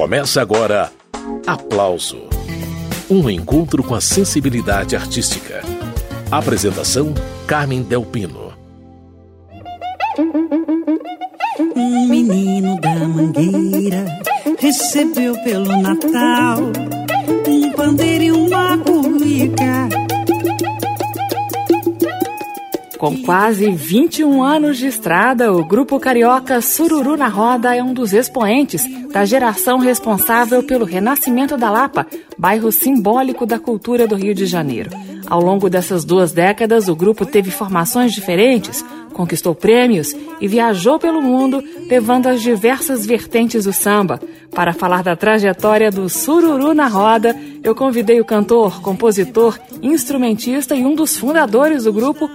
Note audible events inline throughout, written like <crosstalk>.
Começa agora Aplauso Um encontro com a sensibilidade artística. Apresentação: Carmen Delpino. Um menino da mangueira recebeu pelo Natal um pandeiro e uma cuica Com quase 21 anos de estrada, o grupo carioca Sururu na Roda é um dos expoentes da geração responsável pelo renascimento da Lapa, bairro simbólico da cultura do Rio de Janeiro. Ao longo dessas duas décadas, o grupo teve formações diferentes, conquistou prêmios e viajou pelo mundo, levando as diversas vertentes do samba. Para falar da trajetória do Sururu na Roda, eu convidei o cantor, compositor, instrumentista e um dos fundadores do grupo,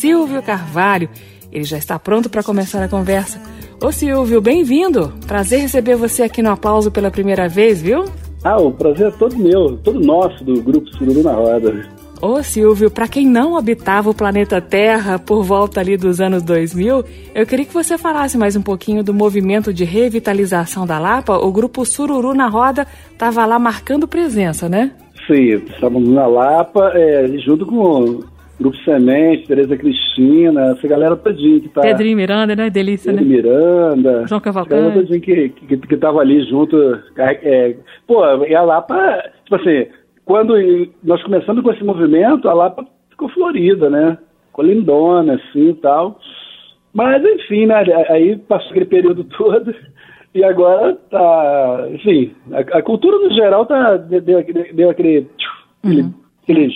Silvio Carvalho. Ele já está pronto para começar a conversa. Ô Silvio, bem-vindo! Prazer receber você aqui no aplauso pela primeira vez, viu? Ah, o prazer é todo meu, todo nosso do grupo Sururu na Roda. Ô Silvio, para quem não habitava o planeta Terra por volta ali dos anos 2000, eu queria que você falasse mais um pouquinho do movimento de revitalização da Lapa. O grupo Sururu na Roda estava lá marcando presença, né? Sim, estávamos na Lapa, é, junto com Grupo Semente, Tereza Cristina, essa galera todinha que tá. Pedrinho Miranda, né? Delícia, Pedro né? Miranda. João Cavalcante. Todinha que, que, que tava ali junto. É, pô, e a Lapa, tipo assim, quando nós começamos com esse movimento, a Lapa ficou florida, né? Ficou lindona, assim e tal. Mas, enfim, né? Aí passou aquele período <laughs> todo. E agora tá. Enfim, a, a cultura no geral tá, deu, deu, deu aquele. Uhum. aquele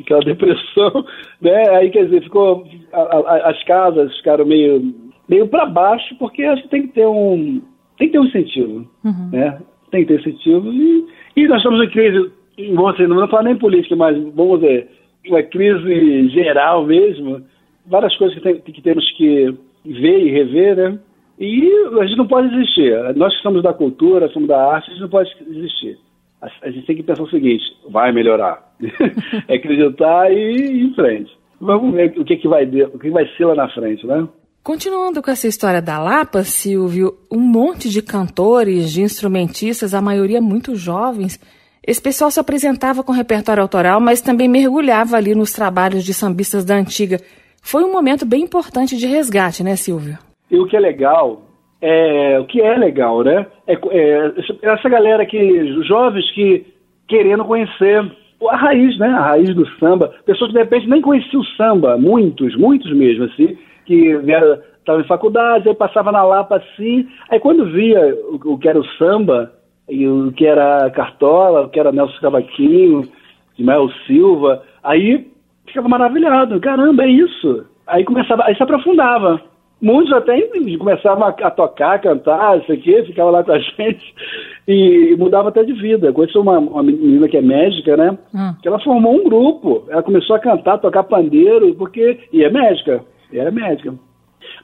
aquela depressão, <laughs> né? Aí quer dizer, ficou a, a, as casas ficaram meio meio para baixo porque acho que tem que ter um tem que ter um incentivo, uhum. né? Tem que ter incentivo e, e nós estamos em crise, vamos dizer, não vou falar nem política, mas vamos dizer uma crise geral mesmo, várias coisas que, tem, que temos que ver e rever, né? E a gente não pode existir. Nós que somos da cultura, somos da arte, a gente não pode existir a, gente tem que pensar o seguinte: vai melhorar. <laughs> é acreditar e ir em frente. Vamos ver o que, que vai o que vai ser lá na frente, né? Continuando com essa história da Lapa, Silvio, um monte de cantores, de instrumentistas, a maioria muito jovens. Esse pessoal se apresentava com repertório autoral, mas também mergulhava ali nos trabalhos de sambistas da antiga. Foi um momento bem importante de resgate, né, Silvio? E o que é legal é, o que é legal, né? É, é, essa galera que, jovens que querendo conhecer a raiz, né? A raiz do samba. Pessoas que de repente nem conheciam o samba, muitos, muitos mesmo, assim, que estavam em faculdade, aí passava na Lapa assim, aí quando via o, o que era o samba, e o que era Cartola, o que era Nelson Cavaquinho, Ismael Silva, aí ficava maravilhado, caramba, é isso. Aí começava, aí se aprofundava muitos até começavam a, a, tocar, a cantar, isso aqui, ficava lá com a <laughs> gente e mudava até de vida. Conheci uma, uma menina que é médica, né? Hum. Que ela formou um grupo. Ela começou a cantar, tocar pandeiro, porque. E é médica. E era médica.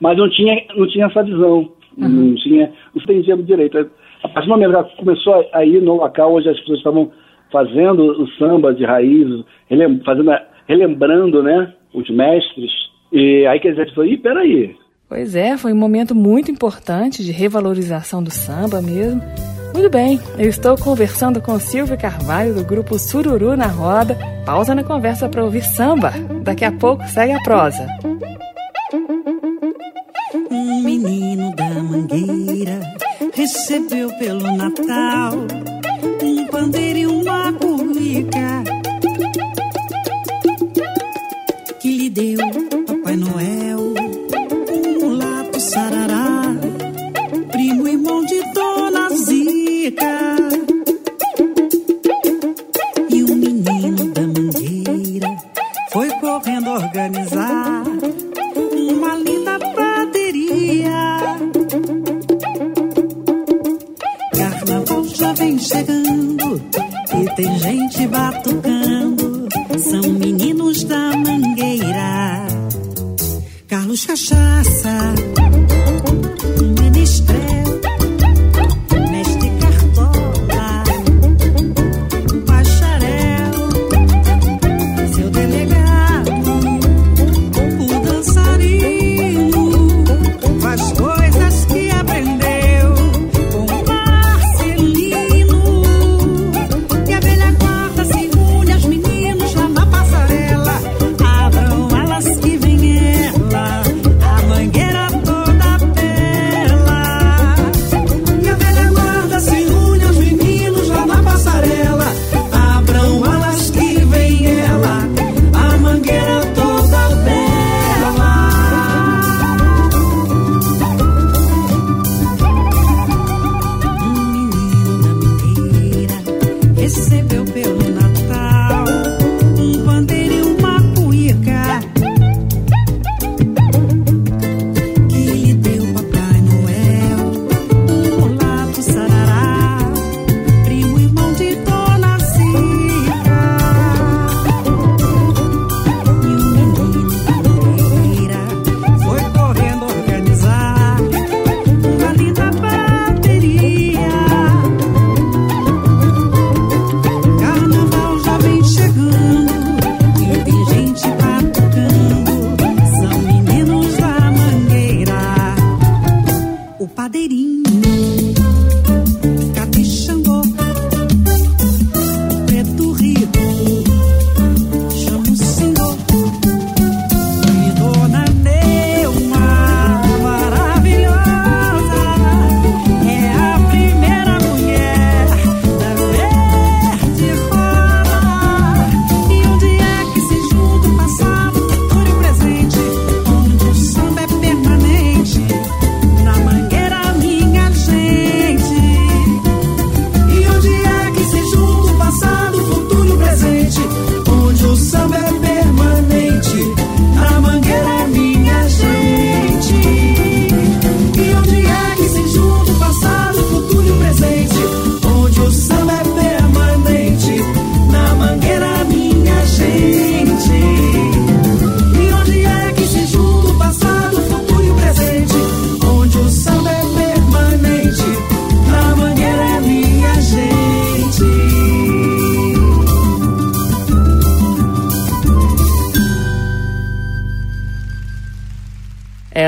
Mas não tinha, não tinha essa visão. Uhum. Não tinha. Não entendia direito. A partir do momento que ela começou a ir no local onde as pessoas estavam fazendo o samba de raiz, relem, fazendo, relembrando, né? Os mestres. E aí quer dizer, falou, ih, peraí, Pois é, foi um momento muito importante de revalorização do samba mesmo. Muito bem, eu estou conversando com Silvio Carvalho do grupo Sururu na Roda. Pausa na conversa para ouvir samba. Daqui a pouco segue a prosa. Um menino da mangueira recebeu pelo Natal um pandeiro e uma culica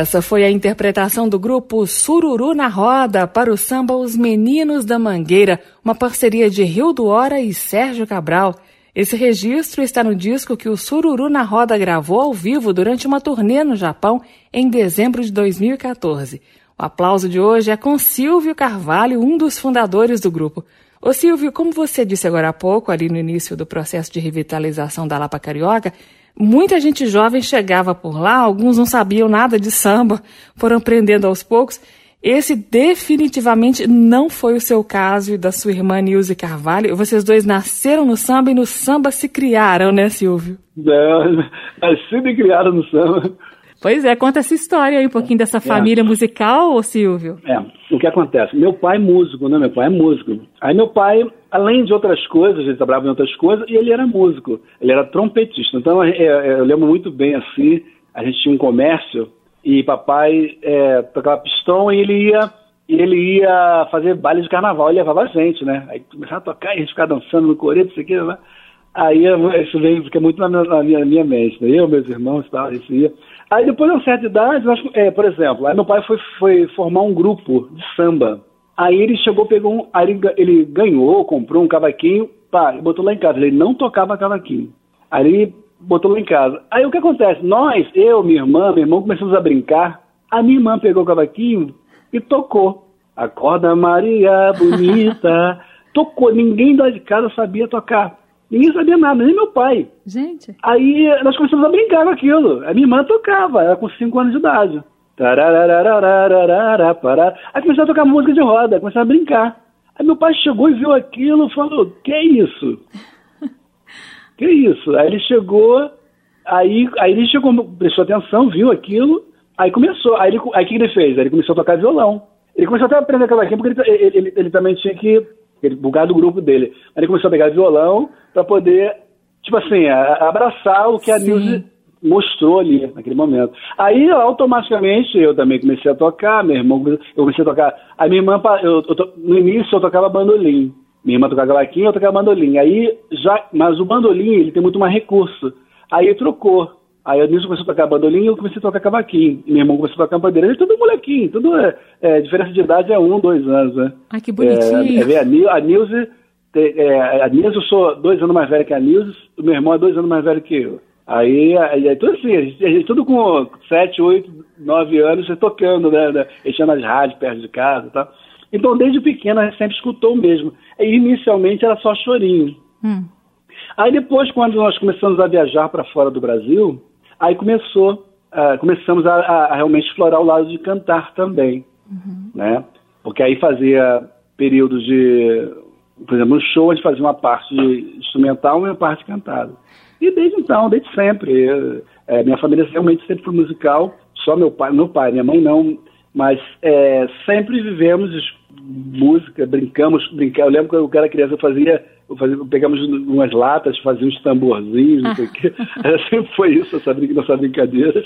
essa foi a interpretação do grupo Sururu na Roda para o samba Os Meninos da Mangueira, uma parceria de Rio do Hora e Sérgio Cabral. Esse registro está no disco que o Sururu na Roda gravou ao vivo durante uma turnê no Japão em dezembro de 2014. O aplauso de hoje é com Silvio Carvalho, um dos fundadores do grupo. Ô Silvio, como você disse agora há pouco, ali no início do processo de revitalização da Lapa Carioca, Muita gente jovem chegava por lá, alguns não sabiam nada de samba, foram aprendendo aos poucos. Esse definitivamente não foi o seu caso e da sua irmã Nilce Carvalho. Vocês dois nasceram no samba e no samba se criaram, né, Silvio? É, nascido e criaram no samba. Pois é, conta essa história aí, um pouquinho dessa é. família é. musical, ô Silvio. É, o que acontece? Meu pai é músico, né? Meu pai é músico. Aí meu pai, além de outras coisas, ele trabalhava em outras coisas, e ele era músico. Ele era trompetista. Então é, é, eu lembro muito bem assim, a gente tinha um comércio e papai é, tocava pistão e ele ia ele ia fazer baile de carnaval e levava a gente, né? Aí começava a tocar e a gente ficava dançando no coreto, isso aqui, né? Aí isso vem, fica muito na minha, na minha, na minha mente, né? Eu, meus irmãos e tal, isso ia. Aí depois de uma certa idade, nós, é, por exemplo, meu pai foi, foi formar um grupo de samba. Aí ele chegou, pegou um. Aí ele, ele ganhou, comprou um cavaquinho, pá, e botou lá em casa. Ele não tocava cavaquinho. Aí ele botou lá em casa. Aí o que acontece? Nós, eu, minha irmã, meu irmão, começamos a brincar. A minha irmã pegou o cavaquinho e tocou. Acorda Maria bonita. <laughs> tocou. Ninguém lá de casa sabia tocar. Ninguém sabia nada, nem meu pai. Gente. Aí nós começamos a brincar com aquilo. A minha irmã tocava, ela com 5 anos de idade. Aí começou a tocar música de roda, começou a brincar. Aí meu pai chegou e viu aquilo e falou: Que é isso? que é isso? Aí ele chegou, aí, aí ele chegou, prestou atenção, viu aquilo, aí começou. Aí o aí que ele fez? Aí ele começou a tocar violão. Ele começou até a aprender cavaquinho, porque ele, ele, ele, ele também tinha que ele bugar do grupo dele. Aí ele começou a pegar violão para poder, tipo assim, a, abraçar o que a Nilce mostrou ali naquele momento. Aí automaticamente eu também comecei a tocar, meu irmão, eu comecei a tocar. A minha irmã, eu, eu, no início eu tocava bandolim. Minha irmã tocava cavaquinho, eu tocava bandolim. Aí já, mas o bandolim ele tem muito mais recurso. Aí trocou. Aí eu nisso comecei a tocar bandolim e eu comecei a tocar cavaquinho. E meu irmão começou a tocar bandeira. Ele é tudo molequinho, tudo é, é, diferença de idade é um, dois anos, né? Ai, que bonitinho. É, é, a Nilce, é, a Nilce, eu sou dois anos mais velho que a Nilce, o meu irmão é dois anos mais velho que eu. Aí, aí, aí tudo assim, a gente, a gente, tudo com sete, oito, nove anos, tocando, né, né, enchendo as rádios perto de casa e tal. Então, desde pequeno, a gente sempre escutou mesmo. E, inicialmente era só chorinho. Hum. Aí depois, quando nós começamos a viajar para fora do Brasil, Aí começou, uh, começamos a, a, realmente explorar o lado de cantar também, uhum. né? Porque aí fazia períodos de, por exemplo, no show a gente fazia uma parte instrumental e uma parte cantada. E desde então, desde sempre, é, minha família realmente sempre foi musical, só meu pai, meu pai, minha mãe não, mas é, sempre vivemos música, brincamos, brincar. Eu lembro que eu era criança, eu fazia fazia, pegamos umas latas, fazíamos tamborzinhos, não sei o quê. <laughs> Sempre foi isso, essa, nossa brincadeira.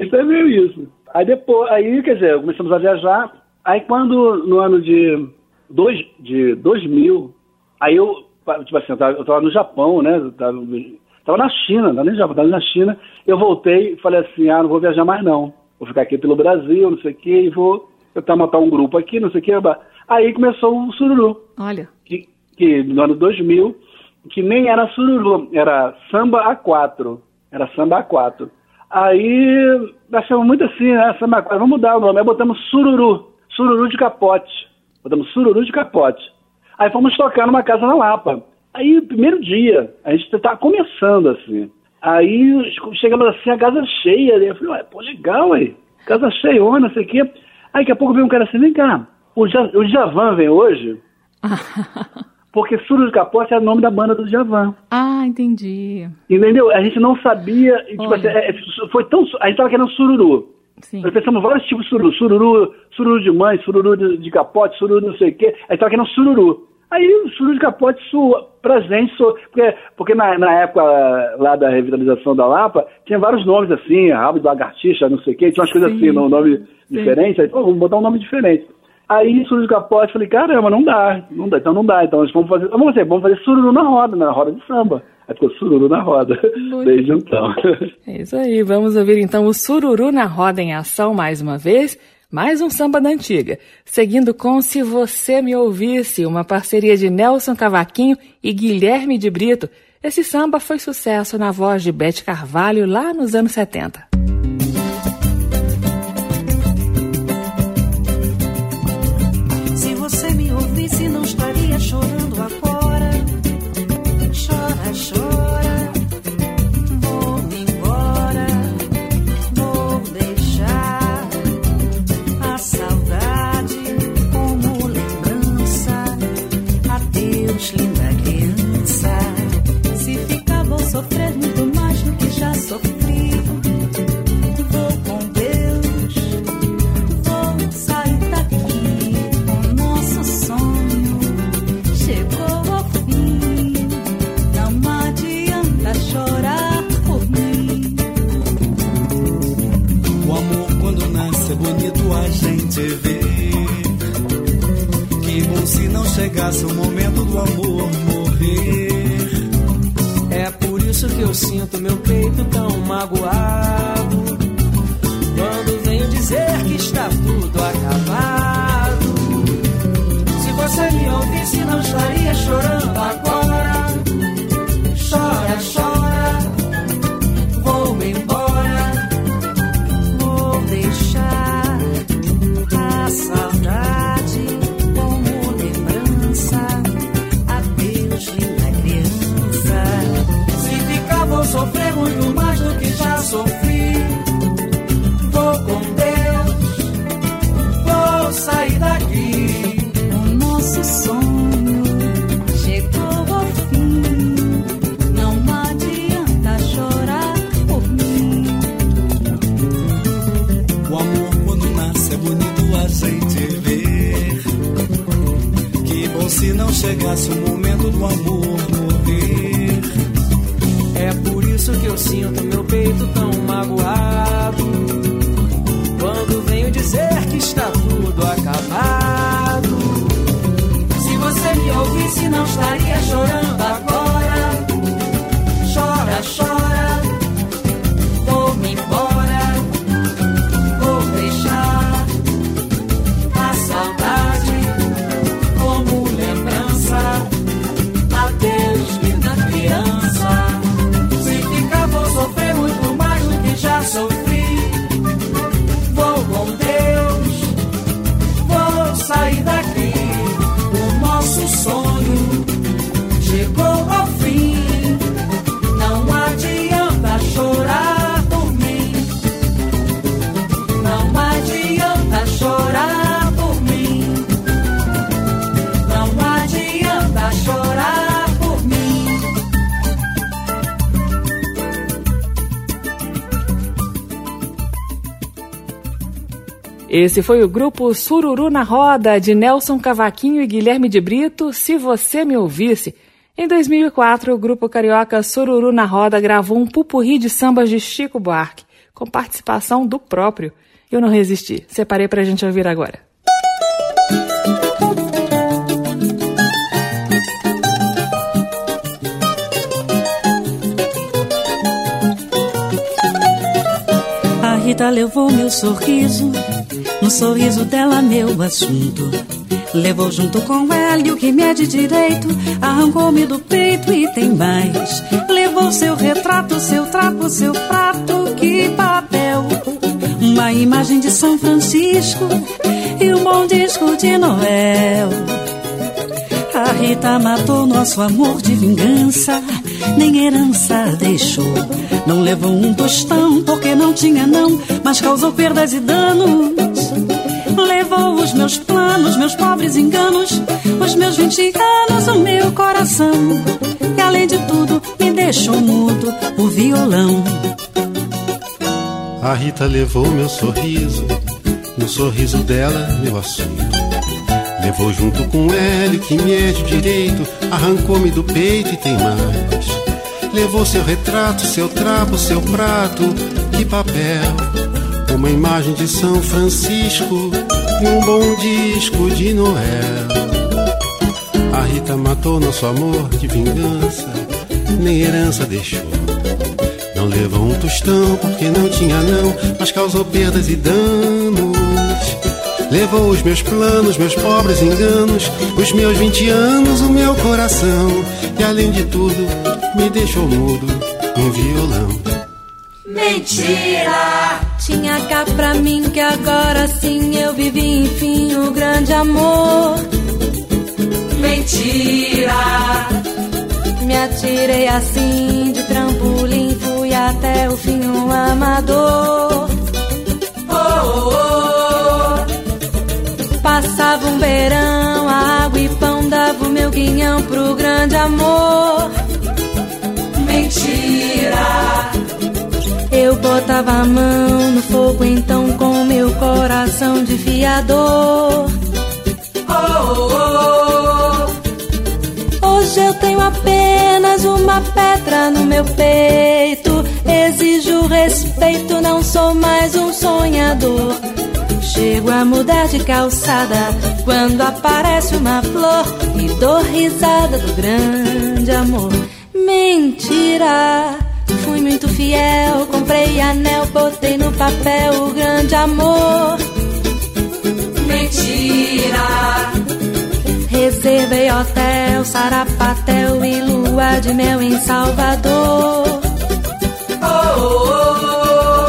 Então é meio isso. Aí depois, aí, quer dizer, começamos a viajar. Aí quando, no ano de, dois, de 2000, aí eu, tipo assim, eu tava, eu tava no Japão, né? Eu tava, tava na China, não nem no Japão, tava na China. Eu voltei e falei assim, ah, não vou viajar mais não. Vou ficar aqui pelo Brasil, não sei o quê, e vou tentar montar um grupo aqui, não sei o quê. Aí começou o Sururu. Olha. Que, que no ano 2000, que nem era sururu, era samba A4. Era samba A4. Aí achamos muito assim, né? Samba A4, vamos mudar o nome. Aí botamos sururu, sururu de capote. Botamos sururu de capote. Aí fomos tocar numa casa na Lapa. Aí, primeiro dia, a gente estava começando assim. Aí chegamos assim, a casa cheia. Eu falei, ué, pô, legal aí. Casa cheia, não sei o quê. Aí daqui a pouco veio um cara assim, vem cá, o, Javan vem hoje? <laughs> porque Suru de Capote era o nome da banda do Javan. Ah, entendi. Entendeu? A gente não sabia, tipo assim, é, é, foi tão, a gente tava querendo sururu. Sim. Nós pensamos vários tipos de sururu, sururu, sururu de mãe, sururu de, de capote, sururu de não sei o quê, a gente tava querendo sururu. Aí o sururu de capote sua, pra gente, sua, porque, porque na, na época lá da revitalização da Lapa, tinha vários nomes assim, rabo de lagartixa, não sei o quê, tinha umas Sim. coisas assim, um nome Sim. diferente, aí, pô, vamos botar um nome diferente. Aí surge o capote, falei, caramba, não dá, não dá, então não dá. Então nós vamos fazer, vamos fazer, vamos fazer sururu na roda, na roda de samba. Aí ficou sururu na roda, Muito desde então. É isso aí, vamos ouvir então o sururu na roda em ação mais uma vez. Mais um samba da antiga, seguindo com Se Você Me Ouvisse, uma parceria de Nelson Cavaquinho e Guilherme de Brito. Esse samba foi sucesso na voz de Bete Carvalho lá nos anos 70. Chegasse o momento do amor morrer. É por isso que eu sinto meu peito tão magoado. Quando venho dizer que está tudo acabado. Se você me ouvisse, não estaria chorando agora. Esse foi o grupo Sururu na Roda, de Nelson Cavaquinho e Guilherme de Brito, Se Você Me Ouvisse. Em 2004, o grupo carioca Sururu na Roda gravou um pupurri de sambas de Chico Buarque, com participação do próprio. Eu não resisti, separei pra gente ouvir agora. A Rita levou meu sorriso no sorriso dela, meu assunto. Levou junto com ela o que me é de direito, arrancou-me do peito e tem mais. Levou seu retrato, seu trapo, seu prato, que papel. Uma imagem de São Francisco e um bom disco de Noel. A Rita matou nosso amor de vingança, nem herança deixou. Não levou um tostão porque não tinha não, mas causou perdas e danos. Levou os meus planos, meus pobres enganos, os meus vinte anos, o meu coração. E além de tudo, me deixou mudo o violão. A Rita levou meu sorriso, no sorriso dela, meu assunto. Levou junto com ele que me é de direito, arrancou-me do peito e tem mais. Levou seu retrato, seu trapo, seu prato, que papel, uma imagem de São Francisco e um bom disco de Noel. A Rita matou nosso amor de vingança, nem herança deixou. Não levou um tostão porque não tinha não, mas causou perdas e danos. Levou os meus planos, meus pobres enganos, os meus vinte anos, o meu coração. E além de tudo, me deixou mudo um violão. Mentira! Tinha cá pra mim que agora sim eu vivi enfim o grande amor. Mentira! Me atirei assim de trampolim, fui até o fim um amador. Oh, oh, oh. Passava um verão, água e pão dava o meu guinhão pro grande amor. Mentira! Eu botava a mão no fogo então com meu coração de fiador. Oh, oh, Hoje eu tenho apenas uma pedra no meu peito. Exijo respeito, não sou mais um sonhador. Chego a mudar de calçada quando aparece uma flor e dou risada do grande amor. Mentira! Muito fiel, comprei anel, botei no papel o grande amor. Mentira! Reservei hotel, sarapatel e lua de mel em Salvador. Oh, oh,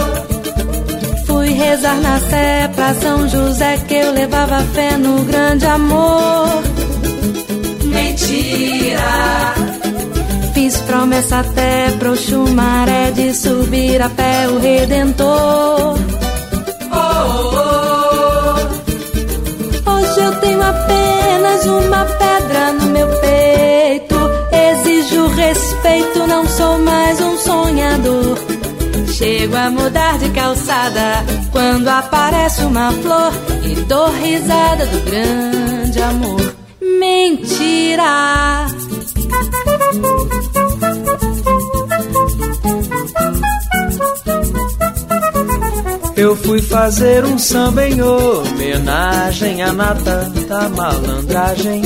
oh. Fui rezar na sé pra São José que eu levava fé no grande amor. Mentira! Fiz promessa até pro chumaré de subir a pé o Redentor. Oh, oh, Hoje eu tenho apenas uma pedra no meu peito. Exijo respeito, não sou mais um sonhador. Chego a mudar de calçada quando aparece uma flor e dou risada do grande amor. Mentira! Eu fui fazer um samba em homenagem à nata da malandragem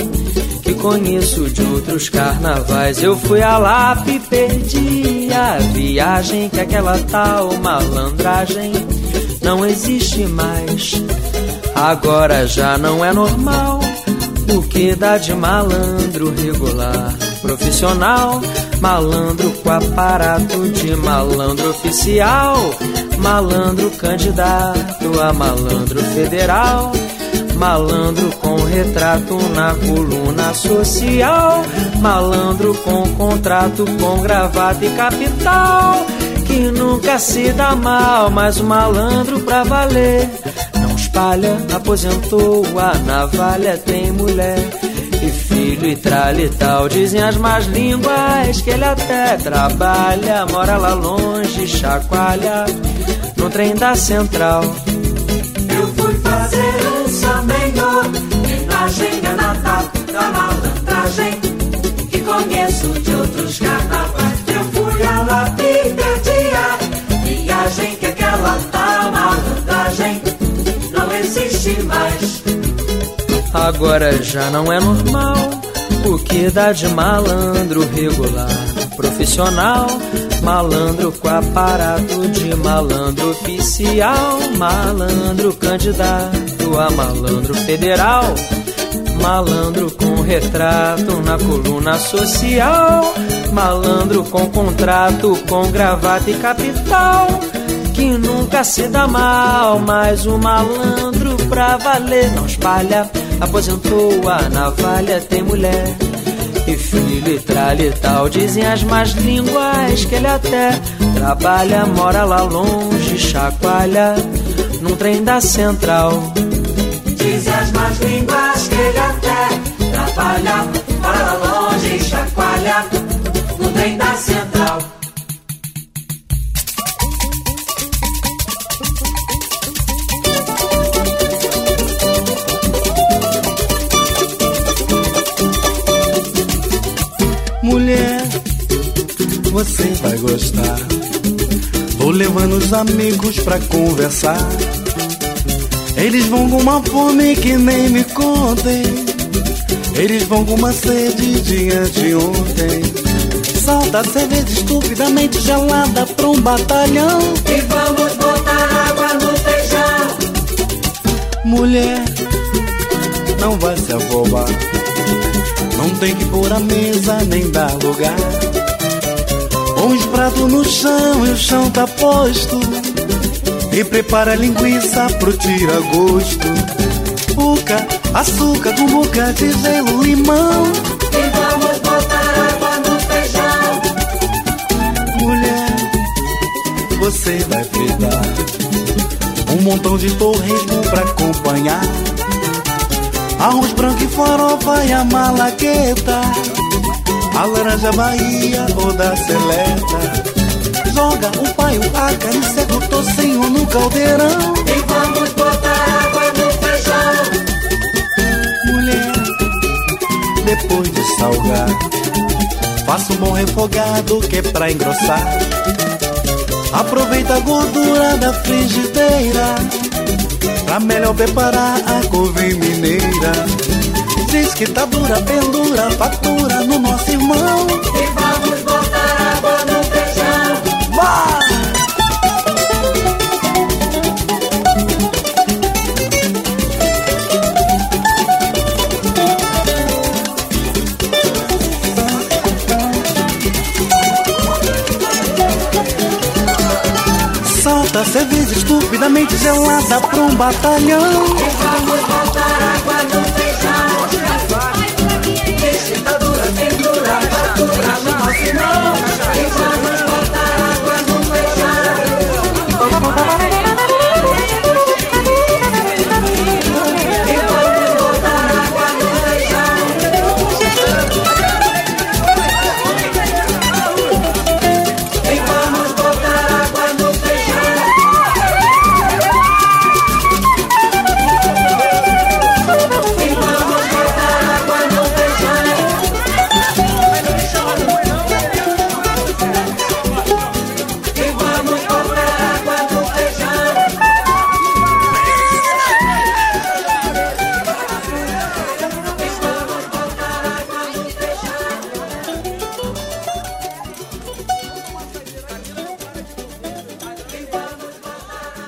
que conheço de outros carnavais. Eu fui a Lapa e perdi a viagem que aquela tal malandragem não existe mais. Agora já não é normal o que dá de malandro regular, profissional, malandro com aparato de malandro oficial malandro candidato a malandro federal, malandro com retrato na coluna social, malandro com contrato com gravata e capital, que nunca se dá mal, mas o malandro pra valer. Não espalha, aposentou, a navalha tem mulher filho e tralha e tal. Dizem as más línguas que ele até trabalha, mora lá longe, chacoalha no trem da central. Eu fui fazer um samenho, homenagem a Natal da malandragem, que conheço de outros carnavais. Eu fui a La Picardia, viagem que aquela tal malandragem não existe mais. Agora já não é normal o que dá de malandro regular, profissional Malandro com aparato de malandro oficial, malandro candidato a malandro federal, malandro com retrato na coluna social, malandro com contrato com gravata e capital, que nunca se dá mal, mas o malandro pra valer não espalha, aposentou a navalha, tem mulher e filho e tralha e tal. Dizem as más línguas que ele até trabalha, mora lá longe, chacoalha num trem da central. Dizem as más línguas que ele até trabalha, mora lá longe, chacoalha você vai gostar. Vou levando os amigos pra conversar. Eles vão com uma fome que nem me contem. Eles vão com uma sede de anteontem. Salta a cerveja estupidamente gelada pra um batalhão. E vamos botar água no feijão. Mulher, não vai se afobar. Não tem que pôr a mesa nem dar lugar. Põe os pratos no chão e o chão tá posto. E prepara a linguiça pro tira-gosto. Uca, açúcar, cumbuca de gelo, limão. E vamos botar água no feijão. Mulher, você vai fritar um montão de torresmo pra acompanhar. Arroz branco e farofa e a malagueta. A laranja Bahia ou da seleta. Joga o pai, o a carne seca, o tocinho no caldeirão. E vamos botar água no feijão. Mulher, depois de salgar, faça um bom refogado que é pra engrossar. Aproveita a gordura da frigideira pra melhor preparar a couve mineira. Diz que tá dura, pendura, fatura no nosso irmão. E vamos botar água no feijão. Vai! Salta a cerveja estupidamente gelada pra um batalhão. E vamos botar água no feijão. Pendura,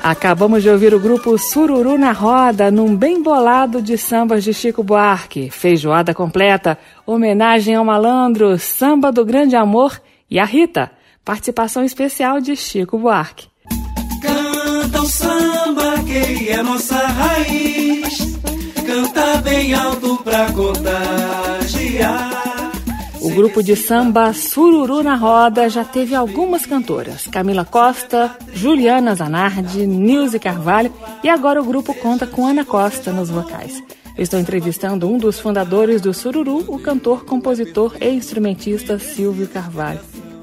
Acabamos de ouvir o grupo Sururu na Roda, num bem bolado de sambas de Chico Buarque. Feijoada completa, homenagem ao malandro, samba do grande amor e a Rita. Participação especial de Chico Buarque. Canta o samba que é nossa raiz. Canta bem alto pra contagiar. Grupo de samba Sururu na Roda já teve algumas cantoras: Camila Costa, Juliana Zanardi, Nilce Carvalho e agora o grupo conta com Ana Costa nos vocais. Estou entrevistando um dos fundadores do Sururu, o cantor, compositor e instrumentista Silvio Carvalho.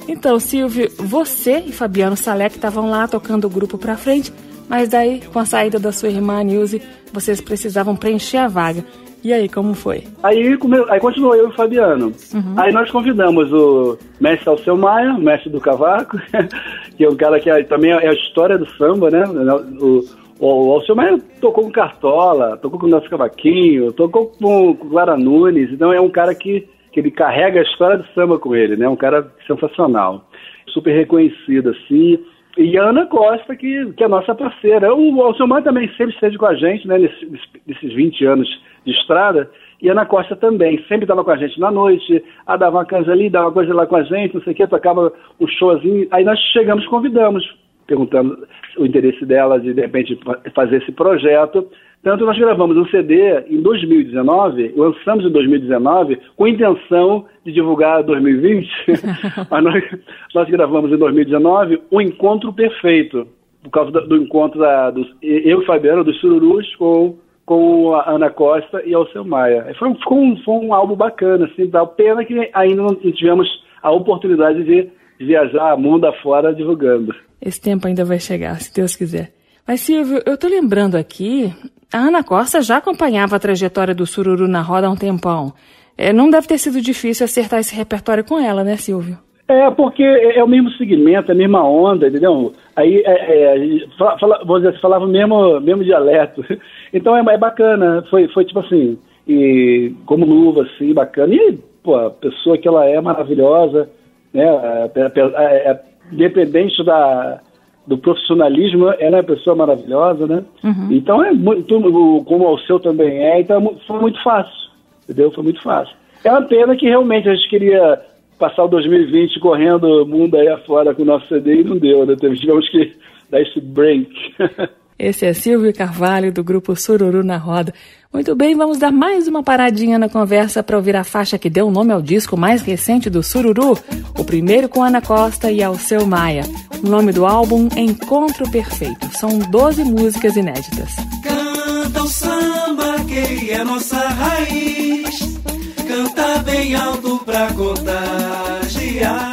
Então, Silvio, você e Fabiano Salek estavam lá tocando o grupo pra frente, mas daí, com a saída da sua irmã Nilce, vocês precisavam preencher a vaga. E aí, como foi? Aí, aí continuou eu e o Fabiano. Aí nós convidamos o mestre Alceu Maia, mestre do cavaco, <laughs> que é um cara que é- também é a história do samba, né? O, o, o Alceu Maia tocou com Cartola, tocou com o nosso cavaquinho, tocou com, com Clara Nunes, então é um cara que, que ele carrega a história do samba com ele, né? Um cara sensacional, super reconhecido, assim. E a Ana Costa, que, que é a nossa parceira. O Alceu Maia também sempre esteve com a gente, né? Nesses, nesses 20 anos de estrada. E a Ana Costa também, sempre estava com a gente na noite, ah, dava uma canja ali, dava uma coisa lá com a gente, não sei o que, tocava um showzinho. Aí nós chegamos, convidamos, perguntando o interesse dela de, de repente, fa- fazer esse projeto. Tanto nós gravamos um CD em 2019, lançamos em 2019, com intenção de divulgar 2020, <laughs> mas nós, nós gravamos em 2019 o Encontro Perfeito, por causa do, do encontro da, dos, eu e Fabiano, dos Sururus, com com a Ana Costa e Alceu Maia. Foi, um- ficou um, foi um álbum bacana, assim, dá pena que ainda não tivemos a oportunidade de viajar mundo afora divulgando. Esse tempo ainda vai chegar, se Deus quiser. Mas, Silvio, eu tô lembrando aqui, a Ana Costa já acompanhava a trajetória do Sururu na roda há um tempão. É, não deve ter sido difícil acertar esse repertório com ela, né, Silvio? É, porque é o mesmo segmento, é a mesma onda, entendeu? Aí, é, é, fala, vou dizer, falava o mesmo, mesmo dialeto. <laughs> Então é, é bacana, foi, foi tipo assim, e como luva, assim, bacana. E, pô, a pessoa que ela é maravilhosa, né? É, é, é, independente da, do profissionalismo, ela é uma pessoa maravilhosa, né? Uhum. Então é muito, como o seu também é, então foi muito fácil, entendeu? Foi muito fácil. É uma pena que realmente a gente queria passar o 2020 correndo o mundo aí afora com o nosso CD e não deu, né? Tivemos que dar esse break. <laughs> Esse é Silvio Carvalho, do grupo Sururu na Roda. Muito bem, vamos dar mais uma paradinha na conversa para ouvir a faixa que deu o nome ao disco mais recente do Sururu, o primeiro com Ana Costa e Alceu Maia. O nome do álbum Encontro Perfeito. São 12 músicas inéditas. Canta o samba que é nossa raiz, canta bem alto pra contagiar.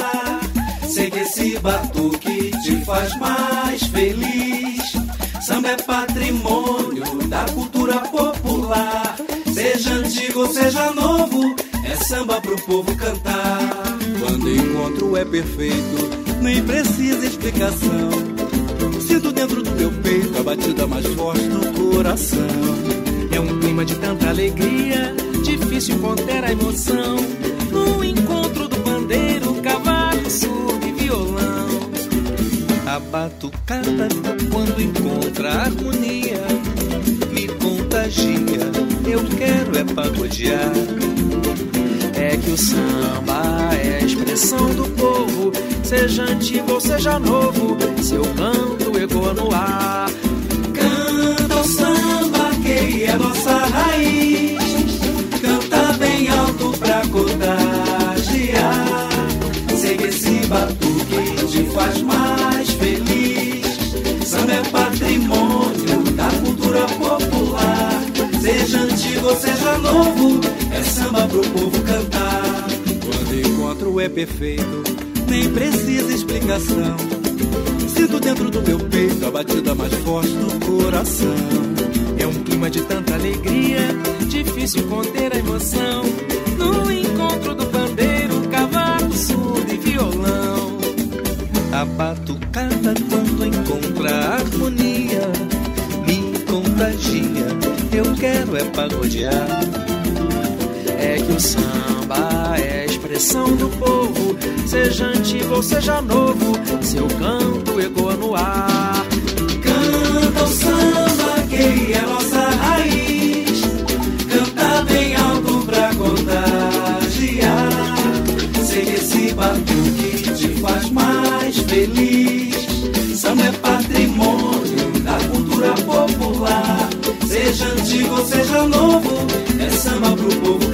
Sei que esse batuque te faz mais feliz. Samba é patrimônio da cultura popular. Seja antigo seja novo, é samba pro povo cantar. Quando encontro é perfeito, nem precisa explicação. Sinto dentro do meu peito a batida mais forte do coração. É um clima de tanta alegria, difícil conter a emoção. No encontro do pandeiro, cavalo, surdo e violão. A batucada, quando encontra a harmonia, me contagia. Eu quero é pagodear. É que o samba é a expressão do povo, seja antigo ou seja novo, seu canto ecoa no ar. Canta o samba que é nossa raiz, canta bem alto pra contagiar. Sei que esse batuque te faz mais Samba é patrimônio Seja novo, é samba pro povo cantar. Quando encontro é perfeito, nem precisa explicação. Sinto dentro do meu peito a batida mais forte do coração. É um clima de tanta alegria, difícil conter a emoção. No encontro do quero é pagodear. É que o samba é a expressão do povo, seja antigo ou seja novo, seu canto ecoa no ar. Canta o samba que é seja novo, é samba pro povo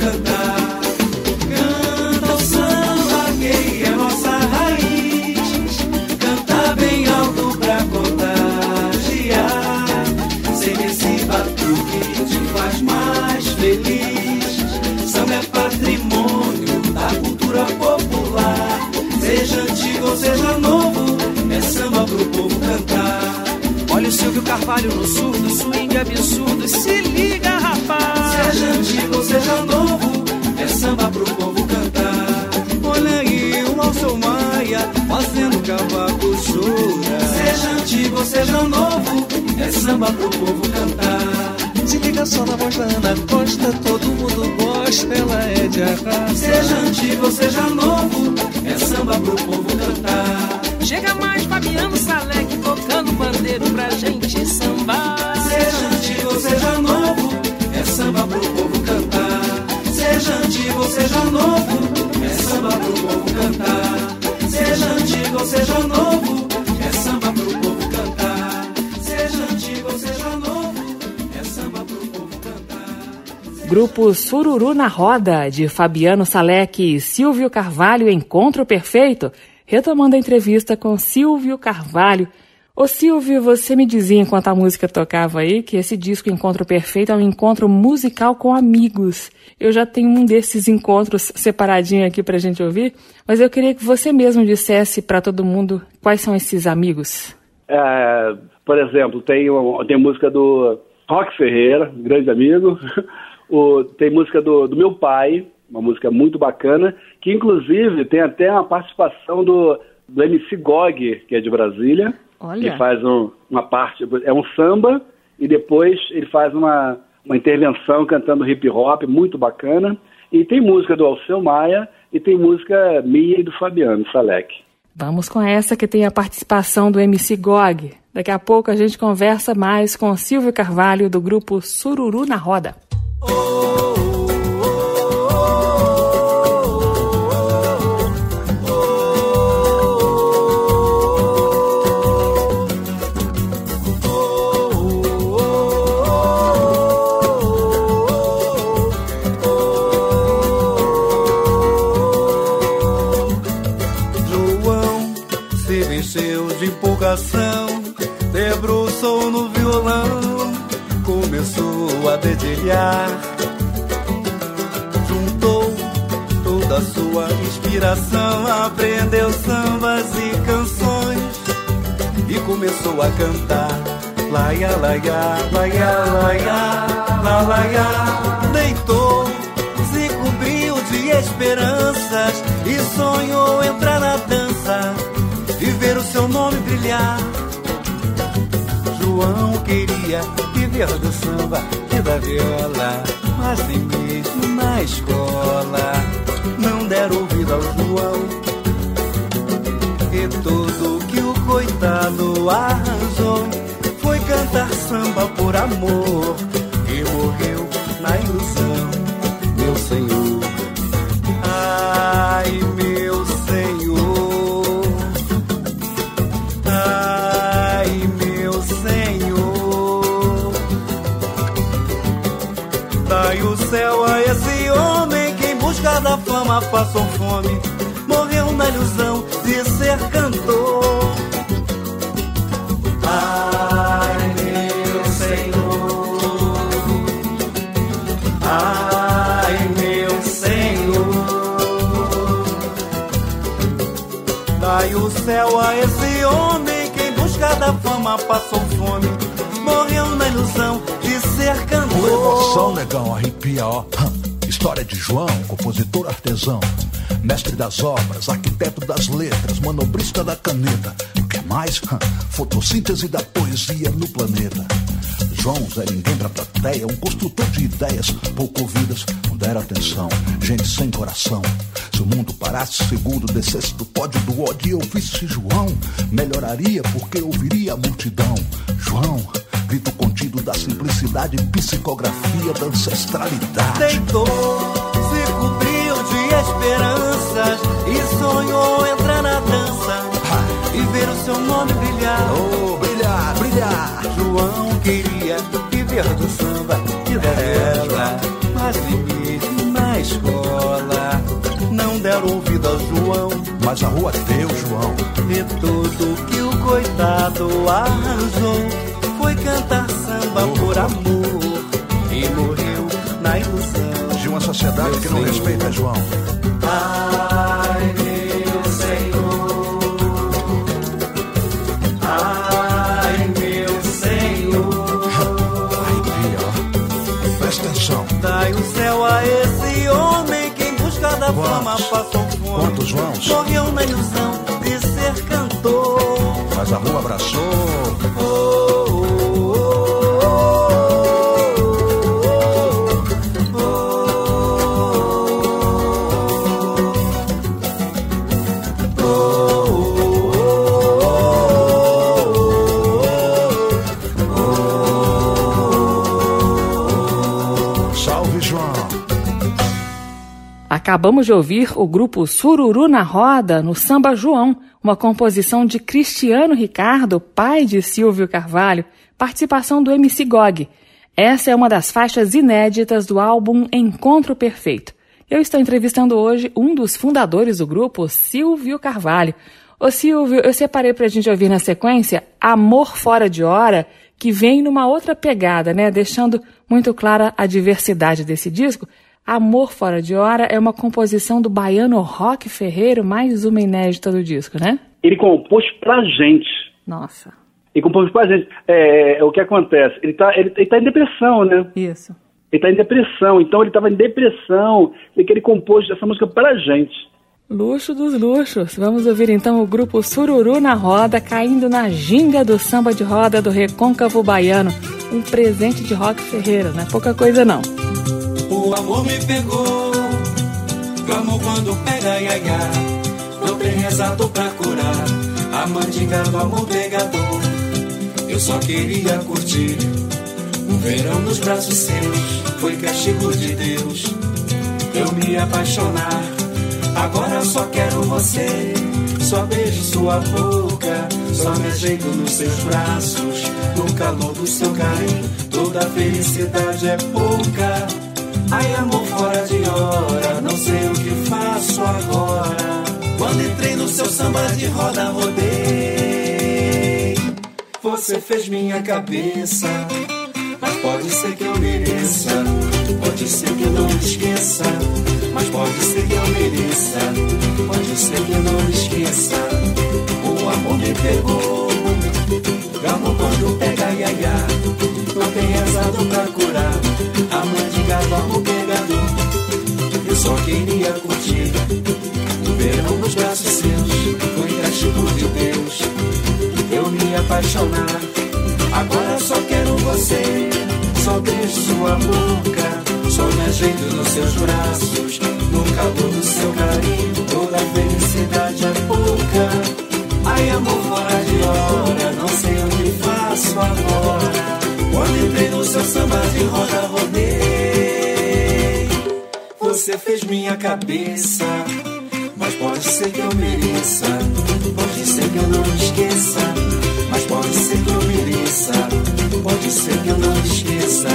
seja novo, é samba pro povo cantar. Se liga só na voz da Ana Costa, todo mundo gosta, ela é de arrasar. Seja antigo seja novo, é samba pro povo cantar. Chega mais Fabiano Salek tocando bandeiro pra gente sambar. Seja antigo seja novo, é samba pro povo cantar. Seja antigo seja novo, é samba pro povo cantar. Seja antigo seja novo, Grupo Sururu na Roda, de Fabiano Salek e Silvio Carvalho, Encontro Perfeito, retomando a entrevista com Silvio Carvalho. Ô Silvio, você me dizia enquanto a música tocava aí que esse disco Encontro Perfeito é um encontro musical com amigos. Eu já tenho um desses encontros separadinho aqui pra gente ouvir, mas eu queria que você mesmo dissesse para todo mundo quais são esses amigos. É, por exemplo, tem, tem música do Rock Ferreira, grande amigo. <laughs> O- tem música do, do meu pai, uma música muito bacana, que inclusive tem até uma participação do, do MC Gog, que é de Brasília, Olha. que faz um, uma parte, é um samba, e depois ele faz uma, uma intervenção cantando hip hop, muito bacana. E tem música do Alceu Maia e tem música minha e do Fabiano Salek. Vamos com essa que tem a participação do MC Gog. Daqui a pouco a gente conversa mais com Silvio Carvalho do grupo Sururu na Roda. João a dedilhar. Juntou toda a sua inspiração, aprendeu sambas e canções e começou a cantar. Laia, laia, laia, laia, la, laia. Deitou, se cobriu de esperanças e sonhou entrar na dança e ver o seu nome brilhar. João queria viver do samba e da viola, mas nem mesmo na escola não deram ouvido ao João. E tudo que o coitado arranjou foi cantar samba por amor e morreu na ilusão, passou fome. Morreu na ilusão de ser cantor. Ai, meu Senhor. Ai, meu Senhor. Dai o céu a esse homem que em busca da fama passou fome. Morreu na ilusão de ser Com emoção, cantor. negão, arrepia, ó. História de João, compositor artesão. Mestre das obras, arquiteto das letras, manobrista da caneta. O que mais? Fotossíntese da poesia no planeta. João Zé ninguém pra plateia, um construtor de ideias, pouco ouvidas, não deram atenção. Gente sem coração. Se o mundo parasse seguro, descesse do pódio do ódio e ouvisse João, melhoraria porque ouviria a multidão. João, da simplicidade, psicografia da ancestralidade. Deitou, se cobriu de esperanças e sonhou entrar na dança e ver o seu nome brilhar. Oh, brilhar, brilhar. João queria viver do samba e da vela, mas mesmo na escola não deram ouvido ao João. Mas a rua deu, João. E tudo que o coitado arranjou foi cantar samba por amor e morreu na ilusão. De uma sociedade que não respeita João. Ai, Acabamos de ouvir o grupo Sururu na Roda no Samba João, uma composição de Cristiano Ricardo, pai de Silvio Carvalho, participação do MC Gog. Essa é uma das faixas inéditas do álbum Encontro Perfeito. Eu estou entrevistando hoje um dos fundadores do grupo, Silvio Carvalho. Ô Silvio, eu separei pra gente ouvir na sequência Amor Fora de Hora, que vem numa outra pegada, né? Deixando muito clara a diversidade desse disco. Amor Fora de Hora é uma composição do baiano Rock Ferreiro, mais uma inédita do disco, né? Ele compôs pra gente. Nossa. Ele compôs pra gente. É, é o que acontece? Ele tá, ele, ele tá em depressão, né? Isso. Ele está em depressão, então ele estava em depressão e que ele compôs essa música para a gente. Luxo dos luxos. Vamos ouvir então o grupo Sururu na Roda caindo na ginga do samba de roda do Recôncavo Baiano. Um presente de Rock Ferreira, não é pouca coisa não. O amor me pegou, o amor quando pega, ia, ia. Não tem rezato pra curar a mandinga do amor pegador. Eu só queria curtir um verão nos braços seus. Foi castigo de Deus eu me apaixonar. Agora só quero você. Só beijo sua boca. Só me ajeito nos seus braços. No calor do seu carinho. Toda felicidade é pouca. Ai, amor fora de hora. Não sei o que faço agora. Quando entrei no seu samba de roda, rodei. Você fez minha cabeça. Mas pode ser que eu mereça. Pode ser que eu não esqueça. Mas pode ser que eu mereça. Pode ser que eu não esqueça. O amor me pegou. O amor quando pega, ia, ia. Não tem rezado pra curar. A mandiga do amor pegador. Eu só queria curtir. O verão nos braços seus. Foi castigo de Deus. Eu me apaixonar. Agora só quero você. Só beijo sua boca. Só me ajeito nos seus braços. No calor do seu carinho. Toda felicidade é pouca. Ai, amor fora no seu samba de roda, rodei. Você fez minha cabeça. Mas pode ser que eu mereça. Pode ser que eu não esqueça. Mas pode ser que eu mereça. Pode ser que eu não esqueça.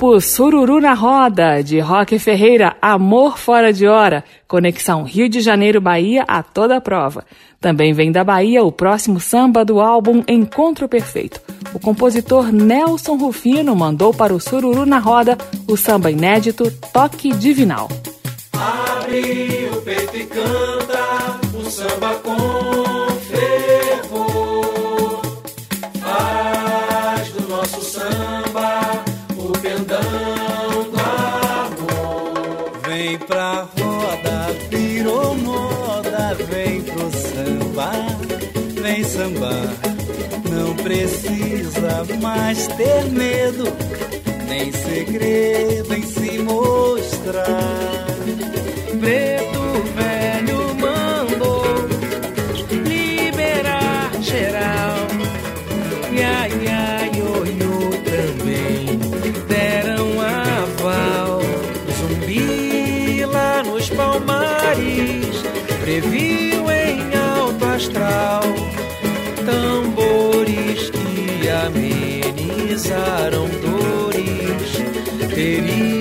Grupo Sururu na Roda, de Roque Ferreira, Amor Fora de Hora, conexão Rio de Janeiro-Bahia a toda prova. Também vem da Bahia o próximo samba do álbum Encontro Perfeito. O compositor Nelson Rufino mandou para o Sururu na Roda o samba inédito Toque Divinal. Abre o peito e canta o samba com vem sambar. Não precisa mais ter medo, nem segredo em se mostrar. Preto velho mandou liberar geral. Amenizaram dores teriam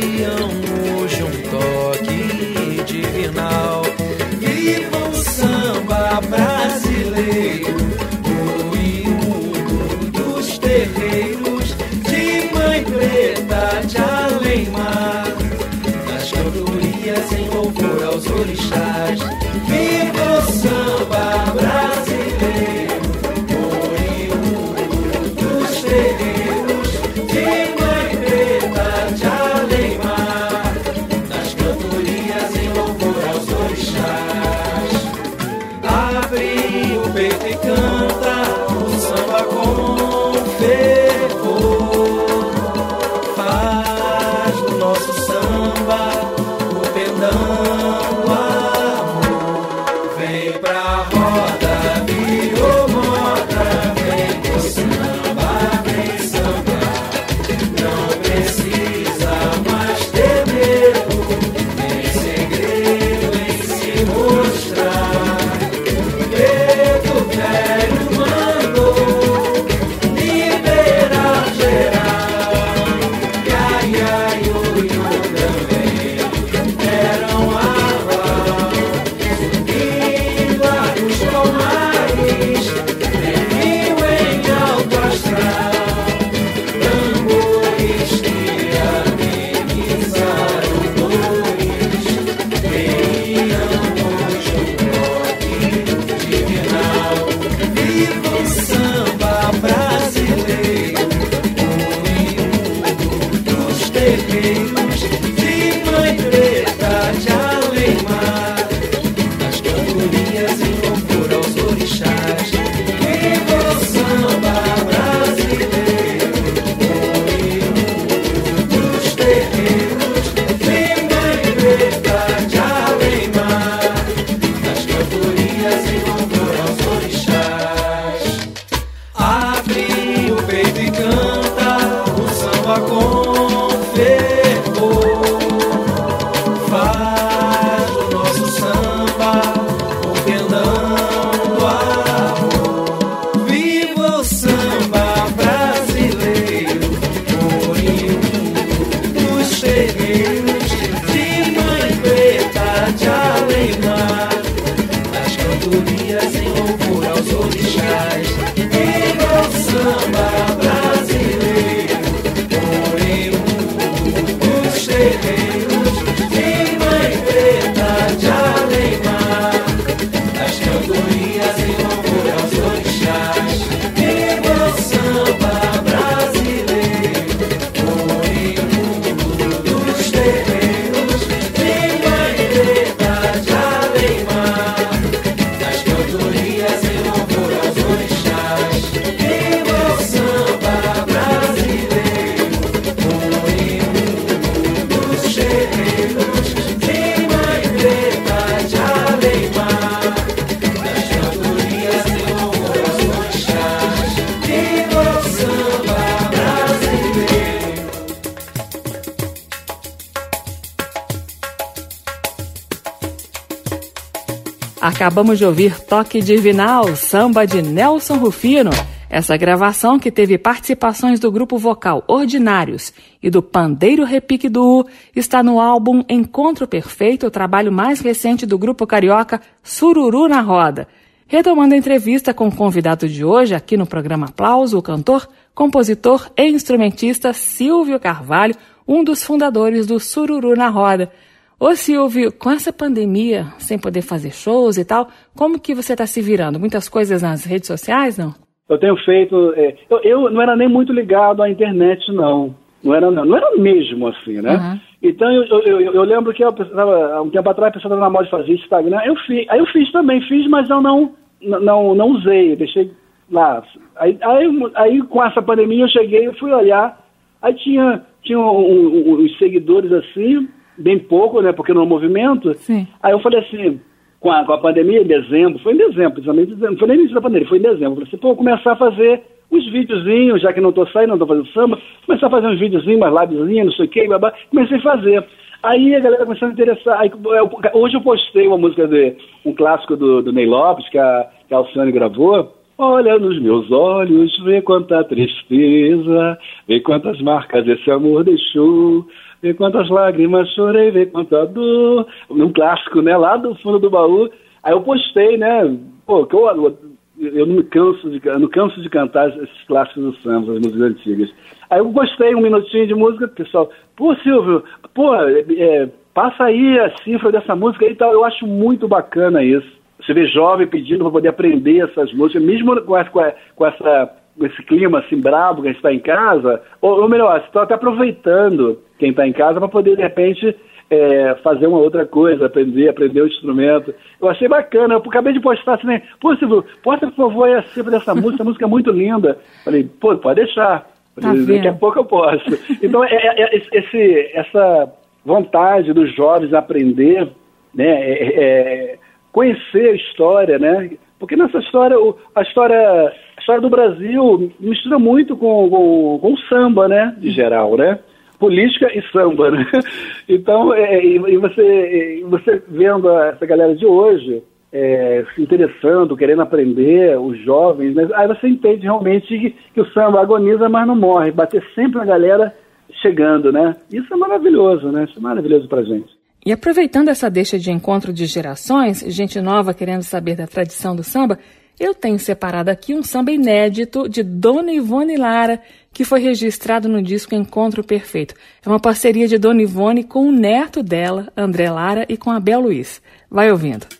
Acabamos de ouvir Toque Divinal, samba de Nelson Rufino. Essa gravação, que teve participações do grupo vocal Ordinários e do Pandeiro Repique U, está no álbum Encontro Perfeito, o trabalho mais recente do grupo carioca Sururu na Roda. Retomando a entrevista com o convidado de hoje, aqui no programa Aplauso, o cantor, compositor e instrumentista Silvio Carvalho, um dos fundadores do Sururu na Roda. Ô Silvio, com essa pandemia, sem poder fazer shows e tal, como que você está se virando? Muitas coisas nas redes sociais, não? Eu tenho feito. É, eu, eu, não era nem muito ligado à internet, não. Não era, não, não era mesmo assim, né? Uhum. Então eu, eu, eu, lembro que eu há um tempo atrás a pessoa estava na moda de fazer Instagram. Eu fiz, aí eu fiz também, fiz, mas eu não, não, não usei, deixei lá. Aí, aí, aí com essa pandemia eu cheguei, eu fui olhar, aí tinha, tinha um, um, uns seguidores assim, bem pouco, né? Porque no movimento. Sim. Aí eu falei assim, com a, com a pandemia, em dezembro, foi em dezembro, precisamente dezembro, foi no início da pandemia, foi em dezembro. Eu falei assim, pô, começar a fazer uns videozinhos, já que não estou saindo, não estou fazendo samba, começar a fazer uns videozinhos, umas livezinhas, não sei o que, babá. Comecei a fazer. Aí a galera começou a interessar. Aí, eu, hoje eu postei uma música de um clássico do, do Ney Lopes, que a, que a Alcione gravou. Olha nos meus olhos, vê quanta tristeza, vê quantas marcas esse amor deixou. Vê quantas lágrimas chorei, vê quanta dor. Um clássico, né? Lá do fundo do baú. Aí eu postei, né? Pô, que eu, eu não me canso de, não canso de cantar esses clássicos do samba, as músicas antigas. Aí eu gostei um minutinho de música, pessoal, pô, Silvio, pô, é, é, passa aí a cifra dessa música e tal. Eu acho muito bacana isso. Você vê jovem pedindo para poder aprender essas músicas, mesmo com essa, com essa esse clima assim brabo que a gente está em casa, ou, ou melhor, está até aproveitando quem está em casa para poder, de repente, é, fazer uma outra coisa, aprender, aprender o instrumento. Eu achei bacana, eu acabei de postar assim, né? Pô, Silvio, posta por favor a cifra dessa música, a música é muito linda. Falei, pô, pode deixar. Falei, tá Daqui a pouco eu posso. Então, é, é, é, esse, essa vontade dos jovens aprender, né, é, é, conhecer a história, né? Porque nessa história, a história história do Brasil mistura muito com, com, com o samba, né? De geral, né? Política e samba, né? <laughs> Então, é, e, e, você, você vendo essa galera de hoje é, se interessando, querendo aprender, os jovens, né? aí você entende realmente que, que, o samba agoniza, mas não morre. Bater sempre a galera chegando, né? Isso é maravilhoso, né? Isso é maravilhoso pra gente. E aproveitando essa deixa de encontro de gerações, gente nova querendo saber da tradição do samba, eu tenho separado aqui um samba inédito de Dona Ivone Lara, que foi registrado no disco Encontro Perfeito. É uma parceria de Dona Ivone com o neto dela, André Lara, e com Abel Luiz. Vai ouvindo.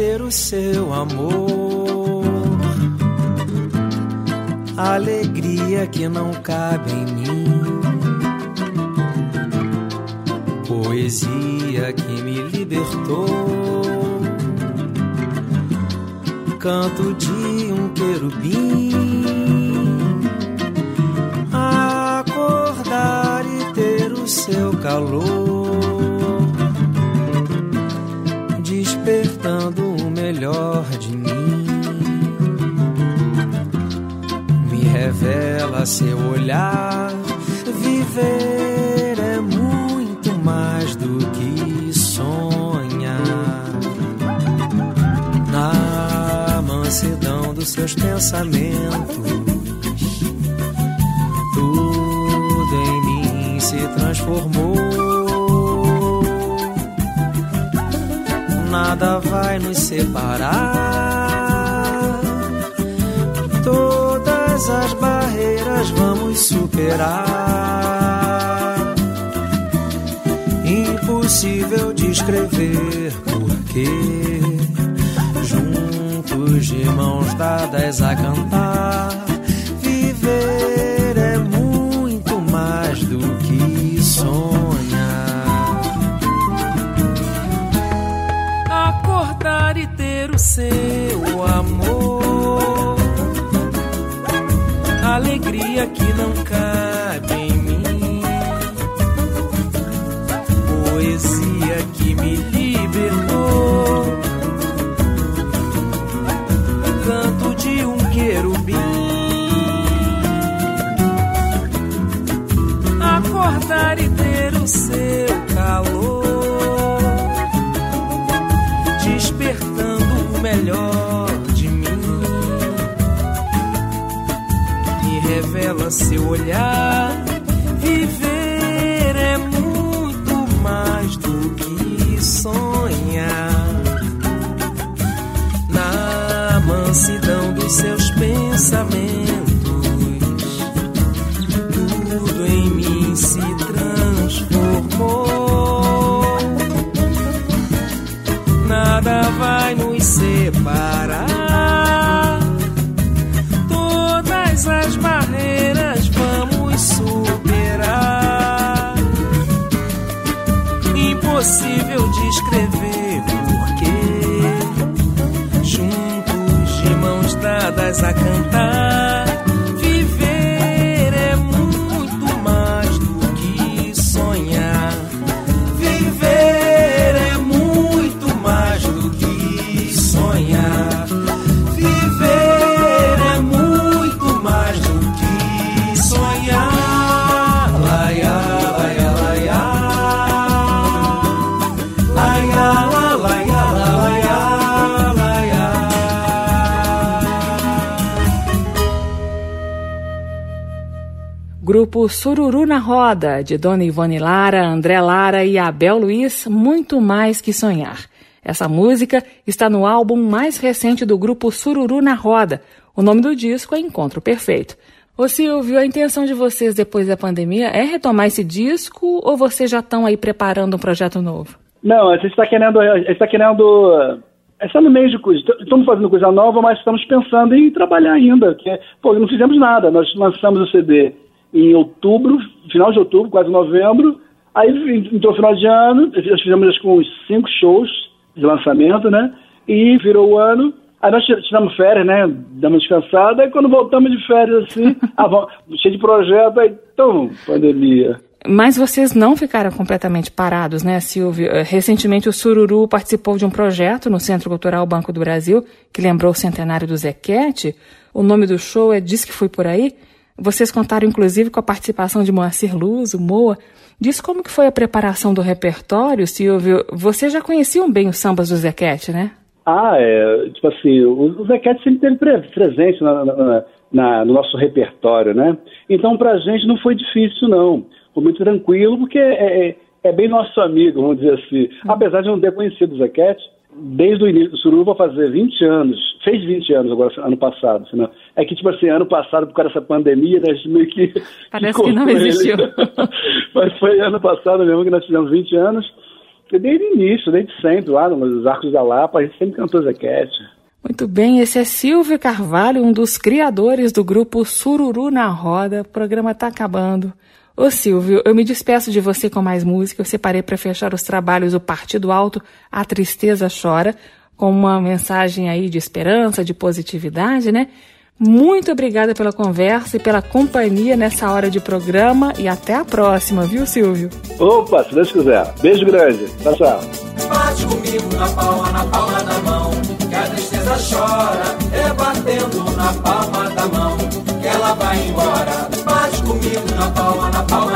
Ter o seu amor. Alegria que não cabe em mim. Poesia que me libertou. Canto de um querubim. Acordar e ter o seu calor melhor de mim. Me revela seu olhar. Viver é muito mais do que sonhar. Na mansidão dos seus pensamentos, tudo em mim se transformou. Nada vai nos separar. Todas as barreiras vamos superar. Impossível descrever porque juntos de mãos dadas a cantar. Alegria que não cabe Sururu na Roda, de Dona Ivone Lara, André Lara e Abel Luiz, Muito Mais Que Sonhar. Essa música está no álbum mais recente do grupo Sururu na Roda. O nome do disco é Encontro Perfeito. Ô Silvio, a intenção de vocês depois da pandemia é retomar esse disco ou vocês já estão aí preparando um projeto novo? Não, a gente está querendo. Está querendo. Está no meio de coisa. Estamos fazendo coisa nova, mas estamos pensando em trabalhar ainda. Que, pô, não fizemos nada. Nós lançamos o CD em outubro, final de outubro, quase novembro. Aí entrou final de ano, nós fizemos acho uns cinco shows de lançamento, né? E virou o ano. Aí nós tiramos férias, né? Damos descansada. Aí quando voltamos de férias, assim, <laughs> ah, cheio de projeto, aí, então, pandemia. Mas vocês não ficaram completamente parados, né, Silvio? Eh, Recentemente o Sururu participou de um projeto no Centro Cultural Banco do Brasil, que lembrou o centenário do Zequete. O nome do show é Diz que Fui Por Aí. Vocês contaram, inclusive, com a participação de Moacir Luz, o Moa. Diz como que foi a preparação do repertório, Silvio. Vocês já conheciam bem os sambas do Zequete, né? Ah, é, tipo assim, o, o Zequete sempre teve pre- presente na- na- na- no nosso repertório, né? Então, pra gente não foi difícil, não. Foi muito tranquilo, porque é, é- é bem nosso amigo, vamos dizer assim. Apesar de não ter conhecido o Zequete, desde o início do Sururu vai fazer 20 anos, fez 20 anos agora, ano passado. Assim, não. É que, tipo assim, ano passado, por causa dessa pandemia, né, a gente meio que... <laughs> Parece que não ele. existiu. <laughs> Mas foi ano passado mesmo que nós fizemos 20 anos. E desde o início, desde sempre, lá nos Arcos da Lapa, a gente sempre cantou Zequete. Muito bem, esse é Silvio Carvalho, um dos criadores do grupo Sururu na Roda. O programa está acabando. Ô Silvio, eu me despeço de você com mais música. Eu separei para fechar os trabalhos o Partido Alto, A Tristeza Chora, com uma mensagem aí de esperança, de positividade, né? Muito obrigada pela conversa e pela companhia nessa hora de programa e até a próxima, viu, Silvio? Opa, se Deus quiser. Beijo grande. Tchau, tchau. Bate comigo na palma, na palma da mão. Que a tristeza chora, é batendo na palma da mão. Que ela vai embora. Bate comigo na palma,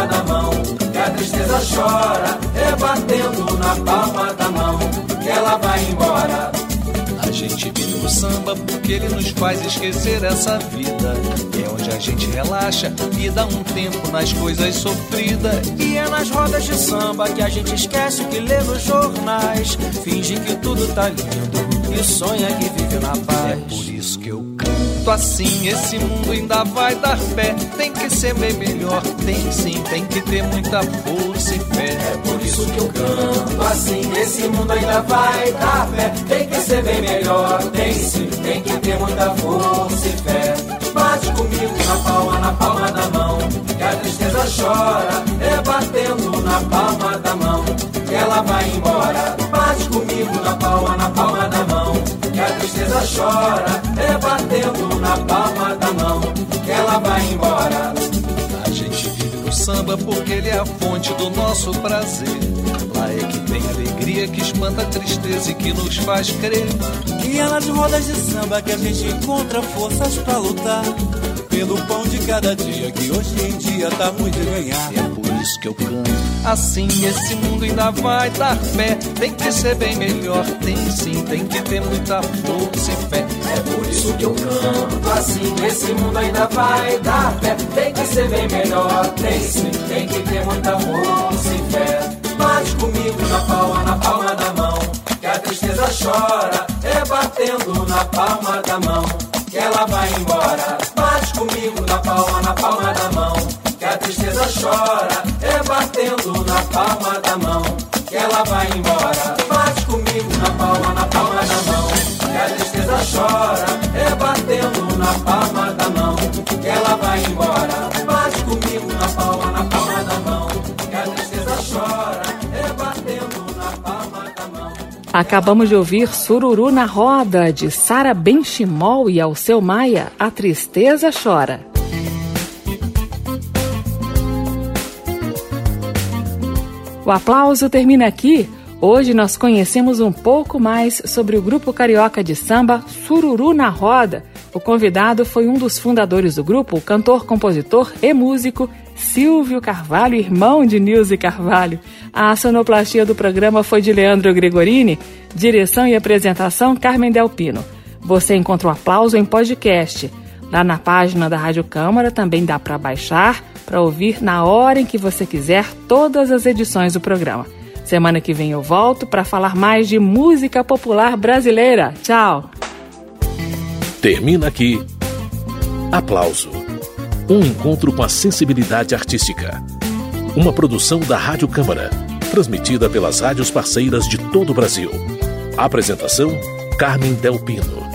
palma da mão, que a tristeza chora, é batendo na palma da mão, que ela vai embora. Samba porque ele nos faz esquecer essa vida. É onde a gente relaxa e dá um tempo nas coisas sofridas. E é nas rodas de samba que a gente esquece o que lê nos jornais. Finge que tudo tá lindo e sonha que vive na paz. É por isso que eu canto assim, esse mundo ainda vai dar pé. Tem que ser bem melhor, tem sim, tem que ter muita força e fé. É por isso que eu canto assim, esse mundo ainda vai dar pé. Tem que ser bem melhor, tem sim, tem que ter muita força e fé. Bate comigo na palma, na palma da mão, que a tristeza chora, é batendo na palma da mão, que ela vai embora. Bate comigo na palma, na palma da mão, que a tristeza chora, é batendo na palma da mão, que ela vai embora. Samba porque ele é a fonte do nosso prazer. Lá é que tem alegria que espanta a tristeza e que nos faz crer. E é nas rodas de samba que a gente encontra forças pra lutar. Pelo pão de cada dia que hoje em dia tá muito a ganhar. Isso que eu canto. Assim esse mundo ainda vai dar pé. Tem que ser bem melhor, tem sim, tem que ter muita força e fé. É por isso que eu canto assim, esse mundo ainda vai dar pé. Tem que ser bem melhor, tem sim, tem que ter muita força e fé. Bate comigo na palma, na palma da mão, que a tristeza chora, é batendo na palma da mão, que ela vai embora. Bate comigo na palma, na palma da mão, a tristeza chora, é batendo na palma da mão, que ela vai embora. Bate comigo na palma, na palma da mão, que a tristeza chora, é batendo na palma da mão, que ela vai embora. Bate comigo na palma, na palma da mão, que a tristeza chora, é batendo na palma da mão. Acabamos de ouvir Sururu na Roda, de Sara Benchimol e Alceu Maia, A Tristeza Chora. O aplauso termina aqui. Hoje nós conhecemos um pouco mais sobre o grupo carioca de samba Sururu na Roda. O convidado foi um dos fundadores do grupo, o cantor, compositor e músico Silvio Carvalho, irmão de Nilce Carvalho. A sonoplastia do programa foi de Leandro Gregorini, direção e apresentação Carmen Delpino. Você encontra o aplauso em podcast. Lá na página da Rádio Câmara também dá para baixar, para ouvir na hora em que você quiser todas as edições do programa. Semana que vem eu volto para falar mais de música popular brasileira. Tchau! Termina aqui. Aplauso. Um encontro com a sensibilidade artística. Uma produção da Rádio Câmara, transmitida pelas rádios parceiras de todo o Brasil. Apresentação: Carmen Del Pino.